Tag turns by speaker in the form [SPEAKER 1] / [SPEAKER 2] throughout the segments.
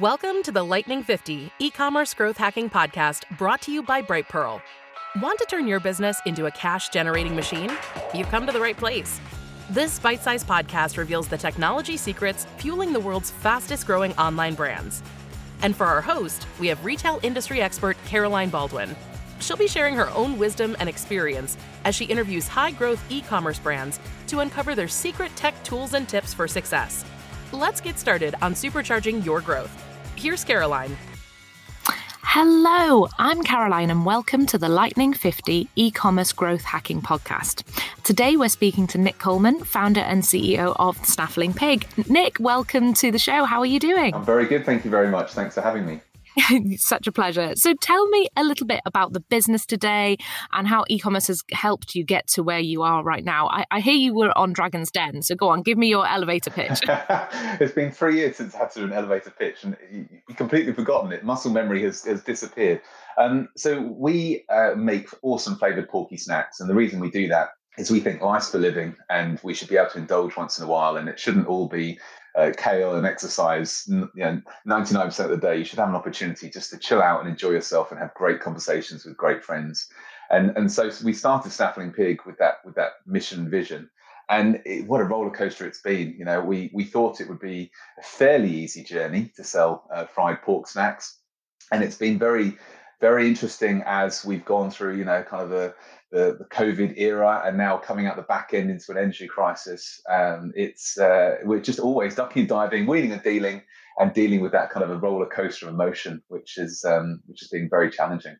[SPEAKER 1] Welcome to the Lightning 50 e commerce growth hacking podcast brought to you by Brightpearl. Want to turn your business into a cash generating machine? You've come to the right place. This bite sized podcast reveals the technology secrets fueling the world's fastest growing online brands. And for our host, we have retail industry expert Caroline Baldwin. She'll be sharing her own wisdom and experience as she interviews high growth e commerce brands to uncover their secret tech tools and tips for success. Let's get started on supercharging your growth. Here's Caroline.
[SPEAKER 2] Hello, I'm Caroline, and welcome to the Lightning 50 e commerce growth hacking podcast. Today, we're speaking to Nick Coleman, founder and CEO of Snaffling Pig. Nick, welcome to the show. How are you doing?
[SPEAKER 3] I'm very good. Thank you very much. Thanks for having me.
[SPEAKER 2] Such a pleasure. So tell me a little bit about the business today and how e-commerce has helped you get to where you are right now. I, I hear you were on Dragon's Den, so go on, give me your elevator pitch.
[SPEAKER 3] it's been three years since I had to do an elevator pitch, and you, completely forgotten it. Muscle memory has, has disappeared. Um, so we uh, make awesome flavored porky snacks, and the reason we do that is we think life's for living, and we should be able to indulge once in a while, and it shouldn't all be uh, kale and exercise you know, 99% of the day, you should have an opportunity just to chill out and enjoy yourself and have great conversations with great friends. And, and so we started Snaffling Pig with that with that mission vision. And it, what a roller coaster it's been. You know, we we thought it would be a fairly easy journey to sell uh, fried pork snacks, and it's been very very interesting as we've gone through, you know, kind of the the, the COVID era and now coming out the back end into an energy crisis. Um, it's uh, we're just always ducking and diving, wheeling and dealing, and dealing with that kind of a roller coaster of emotion, which is um, which has been very challenging.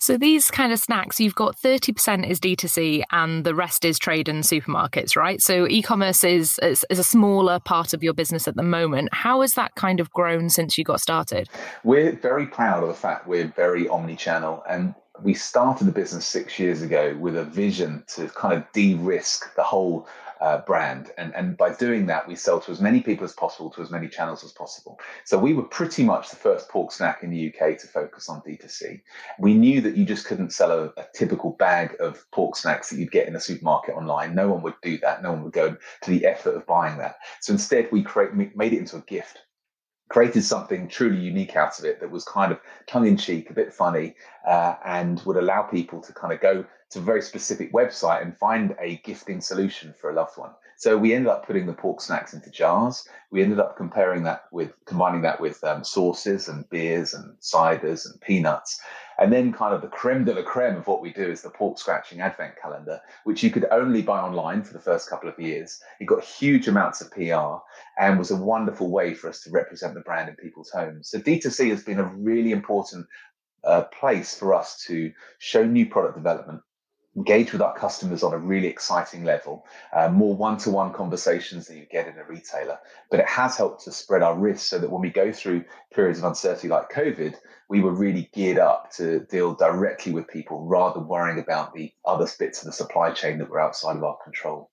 [SPEAKER 2] So these kind of snacks, you've got 30% is D2C and the rest is trade and supermarkets, right? So e-commerce is, is, is a smaller part of your business at the moment. How has that kind of grown since you got started?
[SPEAKER 3] We're very proud of the fact we're very omni-channel and we started the business six years ago with a vision to kind of de-risk the whole uh, brand. And, and by doing that, we sell to as many people as possible, to as many channels as possible. So we were pretty much the first pork snack in the UK to focus on D2C. We knew that you just couldn't sell a, a typical bag of pork snacks that you'd get in a supermarket online. No one would do that. No one would go to the effort of buying that. So instead, we create, made it into a gift created something truly unique out of it that was kind of tongue in cheek, a bit funny, uh, and would allow people to kind of go to a very specific website and find a gifting solution for a loved one. So we ended up putting the pork snacks into jars. We ended up comparing that with combining that with um, sauces and beers and ciders and peanuts. And then, kind of the creme de la creme of what we do is the pork scratching advent calendar, which you could only buy online for the first couple of years. It got huge amounts of PR and was a wonderful way for us to represent the brand in people's homes. So, D2C has been a really important uh, place for us to show new product development, engage with our customers on a really exciting level, uh, more one-to-one conversations than you get in a retailer. But it has helped to spread our risk so that when we go through periods of uncertainty like COVID, we were really geared up to deal directly with people rather worrying about the other bits of the supply chain that were outside of our control.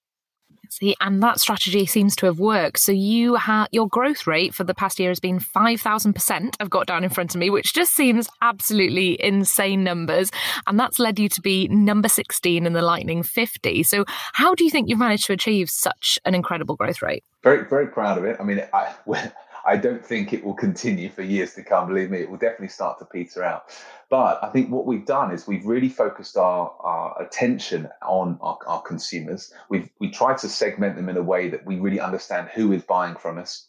[SPEAKER 2] See, and that strategy seems to have worked. So you have your growth rate for the past year has been five thousand percent. I've got down in front of me, which just seems absolutely insane numbers, and that's led you to be number sixteen in the Lightning Fifty. So how do you think you've managed to achieve such an incredible growth rate?
[SPEAKER 3] Very, very proud of it. I mean, I. I don't think it will continue for years to come. Believe me, it will definitely start to peter out. But I think what we've done is we've really focused our, our attention on our, our consumers. We've we tried to segment them in a way that we really understand who is buying from us.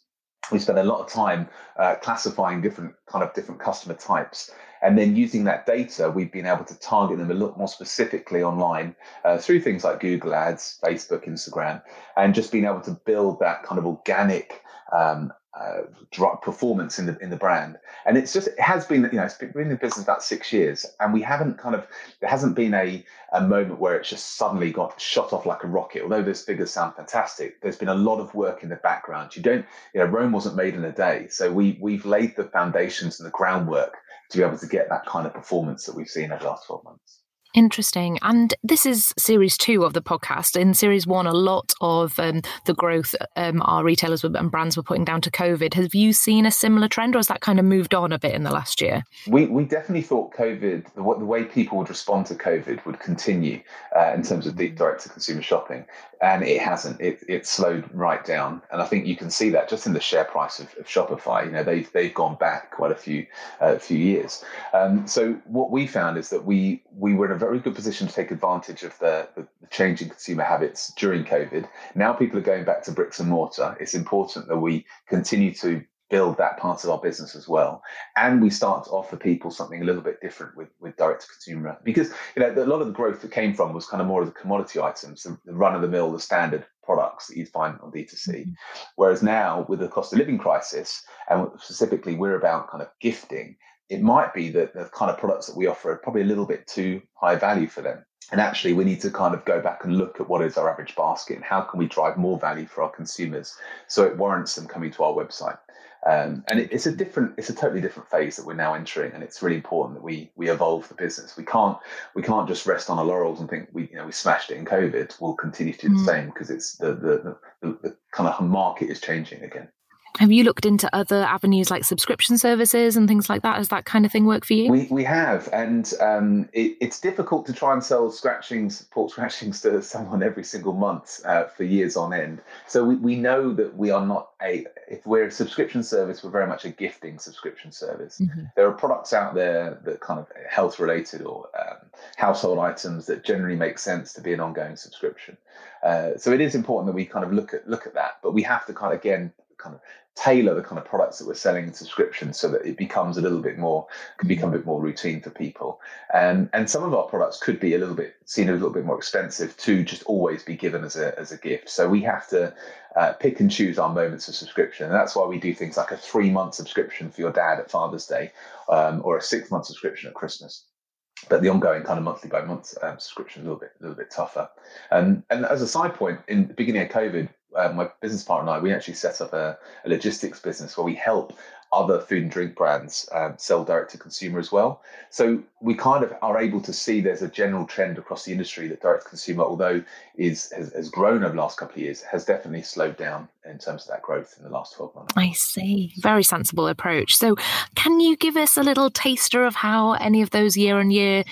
[SPEAKER 3] We spend a lot of time uh, classifying different kind of different customer types, and then using that data, we've been able to target them a lot more specifically online uh, through things like Google Ads, Facebook, Instagram, and just being able to build that kind of organic um, uh, performance in the in the brand. And it's just it has been you know it's been in business about six years, and we haven't kind of there hasn't been a a moment where it's just suddenly got shot off like a rocket. Although those figures sound fantastic, there's been a lot of work in the background. You don't you know Rome wasn't made in a day, so we we've laid the foundations and the groundwork to be able to get that kind of performance that we've seen over the last twelve months.
[SPEAKER 2] Interesting. And this is series two of the podcast. In series one, a lot of um, the growth um, our retailers and brands were putting down to COVID. Have you seen a similar trend, or has that kind of moved on a bit in the last year?
[SPEAKER 3] We, we definitely thought COVID, the, the way people would respond to COVID would continue uh, in terms of direct to consumer shopping. And it hasn't. It, it slowed right down. And I think you can see that just in the share price of, of Shopify. You know, they've, they've gone back quite a few, uh, few years. Um, so what we found is that we, we were in a very good position to take advantage of the, the, the changing consumer habits during COVID. Now people are going back to bricks and mortar. It's important that we continue to build that part of our business as well. And we start to offer people something a little bit different with, with direct to consumer because you know a lot of the growth that came from was kind of more of the commodity items, the, the run of the mill, the standard products that you'd find on D2C. Mm-hmm. Whereas now with the cost of living crisis, and specifically we're about kind of gifting, it might be that the kind of products that we offer are probably a little bit too high value for them. And actually, we need to kind of go back and look at what is our average basket and how can we drive more value for our consumers so it warrants them coming to our website. Um, and it, it's a different, it's a totally different phase that we're now entering, and it's really important that we we evolve the business. We can't we can't just rest on our laurels and think we you know we smashed it in COVID. We'll continue to do the mm. same because it's the the, the the kind of market is changing again.
[SPEAKER 2] Have you looked into other avenues like subscription services and things like that? Has that kind of thing work for you?
[SPEAKER 3] We, we have, and um, it, it's difficult to try and sell scratchings, pork scratchings to someone every single month uh, for years on end. So we, we know that we are not a, if we're a subscription service, we're very much a gifting subscription service. Mm-hmm. There are products out there that kind of health related or um, household items that generally make sense to be an ongoing subscription. Uh, so it is important that we kind of look at look at that, but we have to kind of again kind of tailor the kind of products that we're selling in subscription so that it becomes a little bit more can become a bit more routine for people. And and some of our products could be a little bit seen as a little bit more expensive to just always be given as a as a gift. So we have to uh, pick and choose our moments of subscription. And that's why we do things like a three month subscription for your dad at father's day um, or a six month subscription at christmas. But the ongoing kind of monthly by month um, subscription is a little bit a little bit tougher. And and as a side point, in the beginning of COVID, uh, my business partner and I, we actually set up a, a, logistics business where we help other food and drink brands um, sell direct to consumer as well. So we kind of are able to see there's a general trend across the industry that direct to consumer, although is has, has, grown over the last couple of years, has definitely slowed down in terms of that growth in the last 12 months.
[SPEAKER 2] I see. Very sensible approach. So can you give us a little taster of how any of those year on year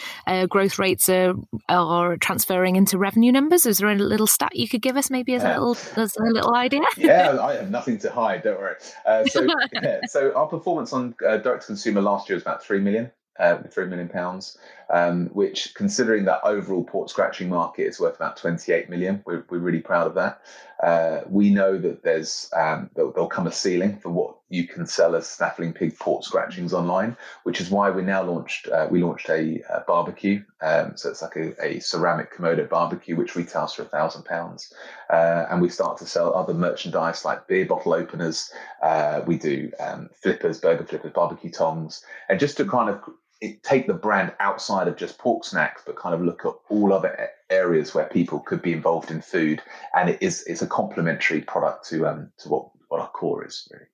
[SPEAKER 2] growth rates are, are transferring into revenue numbers? Is there a little stat you could give us maybe as, yeah. a, little, as a little idea?
[SPEAKER 3] yeah, I have nothing to hide, don't worry. Uh, so, yeah, so our performance on uh, direct to consumer last year was about 3 million uh, three million pounds, um, which, considering that overall pork scratching market is worth about 28 million, we're, we're really proud of that. Uh, we know that there's um, there'll, there'll, come a ceiling for what you can sell as snaffling pig pork scratchings online, which is why we now launched uh, we launched a, a barbecue. Um, so it's like a, a, ceramic Kamado barbecue, which retails for a thousand pounds, uh, and we start to sell other merchandise like beer bottle openers. Uh, we do um, flippers, burger flippers, barbecue tongs, and just to kind of it, take the brand outside of just pork snacks, but kind of look at all other areas where people could be involved in food, and it is it's a complementary product to um to what what our core is really.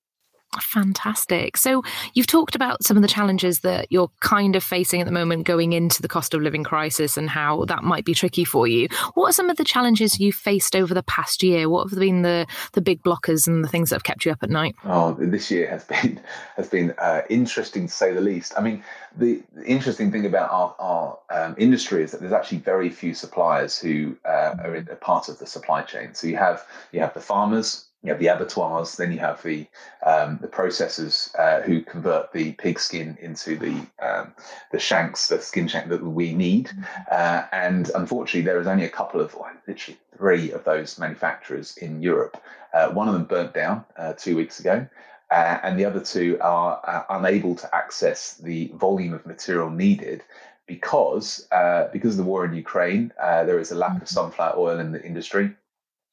[SPEAKER 2] Fantastic. So, you've talked about some of the challenges that you're kind of facing at the moment going into the cost of living crisis and how that might be tricky for you. What are some of the challenges you've faced over the past year? What have been the, the big blockers and the things that have kept you up at night?
[SPEAKER 3] Oh, this year has been has been uh, interesting to say the least. I mean, the, the interesting thing about our, our um, industry is that there's actually very few suppliers who uh, are in, a part of the supply chain. So you have you have the farmers you have the abattoirs, then you have the um, the processors uh, who convert the pig skin into the um, the shanks, the skin shank that we need. Mm-hmm. Uh, and unfortunately, there is only a couple of, literally three of those manufacturers in Europe. Uh, one of them burnt down uh, two weeks ago. Uh, and the other two are uh, unable to access the volume of material needed because because of the war in Ukraine, there is a lack of mm-hmm. sunflower oil in the industry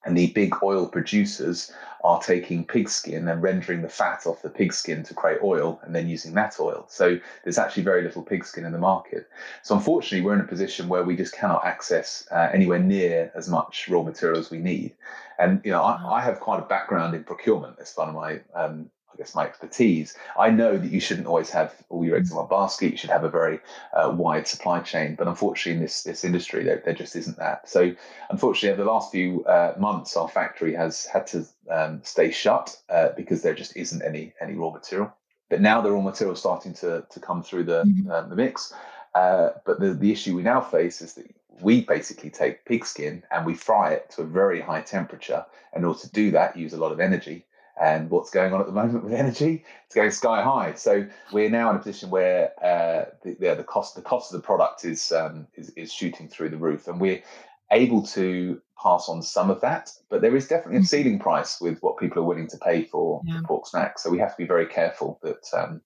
[SPEAKER 3] and the big oil producers are taking pigskin and rendering the fat off the pigskin to create oil and then using that oil. So there's actually very little pigskin in the market. So unfortunately, we're in a position where we just cannot access uh, anywhere near as much raw material as we need. And you know, I, I, have quite a background in procurement. It's one of my um, guess my expertise. I know that you shouldn't always have all your eggs in one basket. You should have a very uh, wide supply chain. But unfortunately, in this this industry, there, there just isn't that. So unfortunately, over the last few uh, months, our factory has had to um, stay shut uh, because there just isn't any any raw material. But now the raw material is starting to to come through the mm-hmm. Uh, the mix. Uh, but the, the issue we now face is that we basically take pig skin and we fry it to a very high temperature. In order to do that, use a lot of energy. And what's going on at the moment with energy? It's going sky high. So we're now in a position where uh, the, the, the, cost the cost of the product is, um, is is shooting through the roof, and we're able to pass on some of that. But there is definitely a mm-hmm. ceiling price with what people are willing to pay for, yeah. pork snacks. So we have to be very careful that um,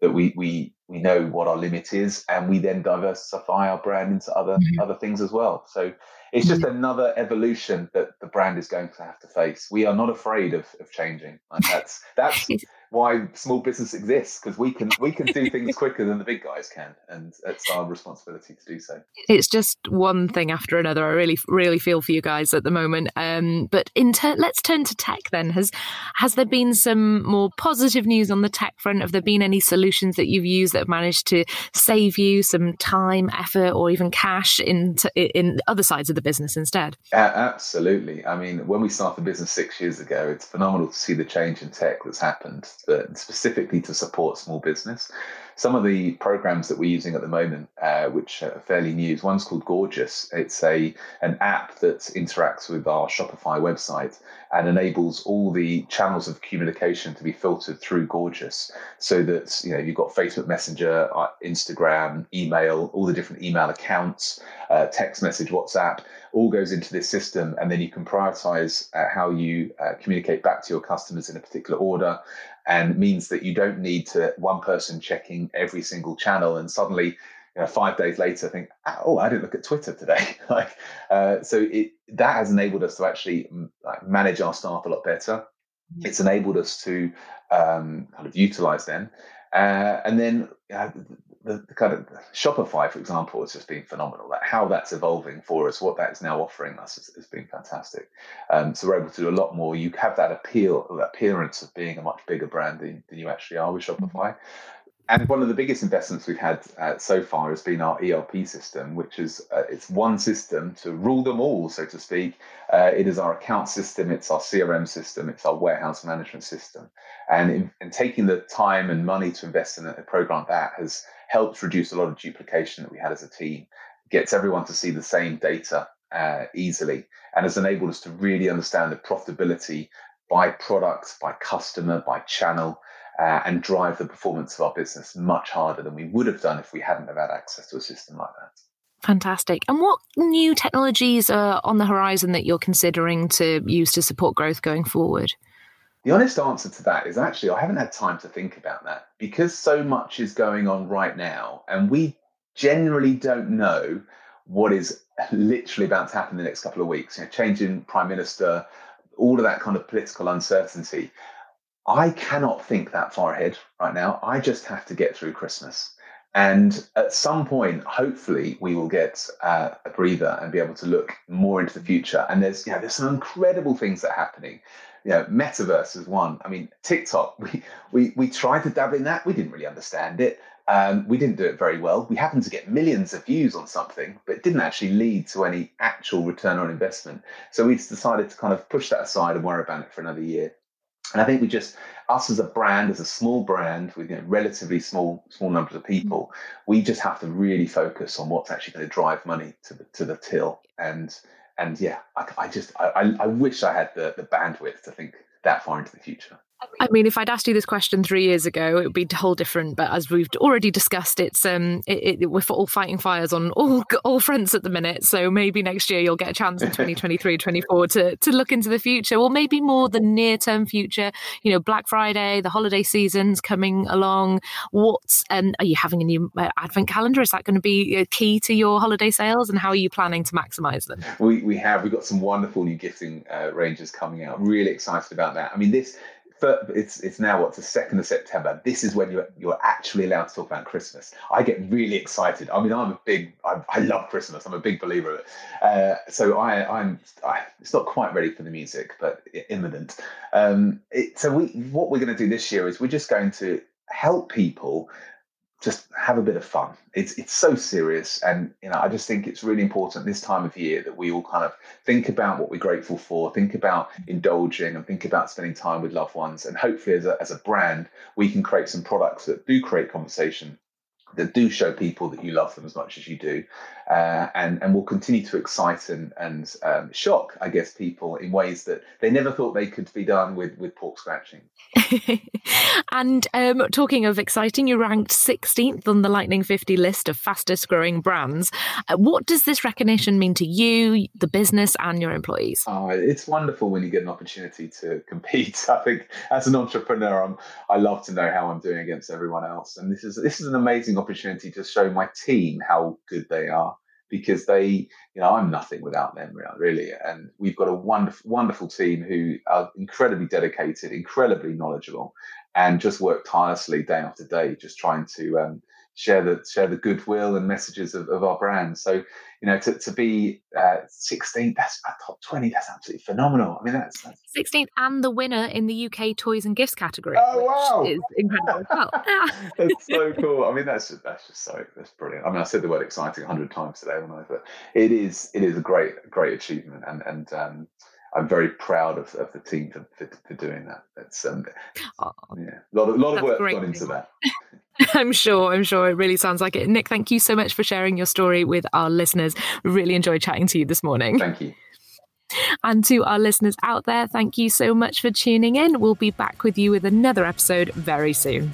[SPEAKER 3] that we we we know what our limit is, and we then diversify our brand into other mm-hmm. other things as well. So it's just mm-hmm. another evolution that the brand is going to have to face. We are not afraid of, of changing. Like that's that's why small business exists because we can we can do things quicker than the big guys can, and it's our responsibility to do so.
[SPEAKER 2] It's just one thing after another. I really really feel for you guys at the moment. Um, but in ter- let's turn to tech then. Has has there been some more positive news on the tech front? Have there been any solutions that you've used that have managed to save you some time, effort, or even cash in t- in other sides of the business instead?
[SPEAKER 3] Uh, absolutely. I mean, when we started the business six years ago, it's phenomenal to see the change in tech that's happened but specifically to support small business. Some of the programs that we're using at the moment, uh, which are fairly new, one's called Gorgias. It's a an app that interacts with our Shopify website and enables all the channels of communication to be filtered through Gorgias, so that you know you've got Facebook Messenger, uh, Instagram, email, all the different email accounts, uh, text message, WhatsApp, all goes into this system, and then you can prioritize uh, how you uh, communicate back to your customers in a particular order and means that you don't need to one person checking every single channel and suddenly you know, five days later think oh i didn't look at twitter today. Like uh, so it that has enabled us to actually like, manage our staff a lot better. It's enabled us to um, kind of utilize them. Uh, and then uh, the, the, kind of Shopify, for example, has just been phenomenal. Like how that's evolving for us, what that is now offering us, has, has been fantastic. Um, so we're able to do a lot more. You have that appeal, that appearance of being a much bigger brand than, than you actually are with mm-hmm. Shopify. And one of the biggest investments we've had uh, so far has been our ERP system, which is uh, it's one system to rule them all, so to speak. Uh, it is our account system, it's our CRM system, it's our warehouse management system. And in, in taking the time and money to invest in a, a program that has helped reduce a lot of duplication that we had as a team, gets everyone to see the same data uh, easily, and has enabled us to really understand the profitability by product, by customer, by channel uh, and drive the performance of our business much harder than we would have done if we hadn't have had access to a system like that.
[SPEAKER 2] Fantastic. And what new technologies are on the horizon that you're considering to use to support growth going forward?
[SPEAKER 3] The honest answer to that is actually I haven't had time to think about that because so much is going on right now, and we generally don't know what is literally about to happen in the next couple of weeks. You know, changing prime minister, all of that kind of political uncertainty. I cannot think that far ahead right now. I just have to get through Christmas. And at some point, hopefully, we will get uh, a breather and be able to look more into the future. And there's, know, there's some incredible things that are happening. You know, metaverse is one. I mean, TikTok. We we we tried to dabble in that. We didn't really understand it. Um, we didn't do it very well. We happened to get millions of views on something, but it didn't actually lead to any actual return on investment. So we decided to kind of push that aside and worry about it for another year. And I think we just, us as a brand, as a small brand with you know, relatively small small numbers of people, mm-hmm. we just have to really focus on what's actually going to drive money to the to the till. And and yeah, I, I just I, I wish I had the the bandwidth to think that far into the future.
[SPEAKER 2] I mean, if I'd asked you this question three years ago, it would be a whole different. But as we've already discussed, it's um, it, it, we're all fighting fires on all all fronts at the minute. So maybe next year you'll get a chance in 2023, 24 to to look into the future, or maybe more the near term future. You know, Black Friday, the holiday season's coming along. What um, are you having a new uh, advent calendar? Is that going to be a key to your holiday sales, and how are you planning to maximise them?
[SPEAKER 3] We we have we've got some wonderful new gifting uh, ranges coming out. Really excited about that. I mean, this it's it's now what's the second of September. This is when you're you're actually allowed to talk about Christmas. I get really excited. I mean, I'm a big I, I love Christmas. I'm a big believer of it. Uh, so I I'm I, it's not quite ready for the music, but imminent. Um, it, so we what we're going to do this year is we're just going to help people just have a bit of fun. It's it's so serious, and you know I just think it's really important this time of year that we all kind of think about what we're grateful for, think about indulging, and think about spending time with loved ones. And hopefully, as a as a brand, we can create some products that do create conversation that do show people that you love them as much as you do, uh, and and will continue to excite and and um, shock, I guess, people in ways that they never thought they could be done with with pork scratching.
[SPEAKER 2] and um, talking of exciting, you ranked 16th on the Lightning 50 list of fastest growing brands. Uh, what does this recognition mean to you, the business, and your employees?
[SPEAKER 3] Oh, it's wonderful when you get an opportunity to compete. I think as an entrepreneur, I'm, I love to know how I'm doing against everyone else, and this is this is an amazing opportunity to show my team how good they are because they, you know, I'm nothing without them, really. And we've got a wonderful, wonderful team who are incredibly dedicated, incredibly knowledgeable, and just work tirelessly day after day, just trying to um, share the share the goodwill and messages of, of our brand. So, you know, to, to be uh, 16th, that's a top 20, that's absolutely phenomenal. I mean, that's, that's
[SPEAKER 2] 16th and the winner in the UK toys and gifts category.
[SPEAKER 3] Oh wow,
[SPEAKER 2] is incredible well.
[SPEAKER 3] that's so cool. I mean, that's just, that's just so that's brilliant. I mean, I said the word exciting a hundred times today, haven't I? But it is it is a great great achievement, and and um, I'm very proud of, of the team for, for, for doing that. It's um, oh, yeah, a lot of, lot of work gone into that.
[SPEAKER 2] I'm sure. I'm sure it really sounds like it. Nick, thank you so much for sharing your story with our listeners. Really enjoyed chatting to you this morning.
[SPEAKER 3] Thank you.
[SPEAKER 2] And to our listeners out there, thank you so much for tuning in. We'll be back with you with another episode very soon.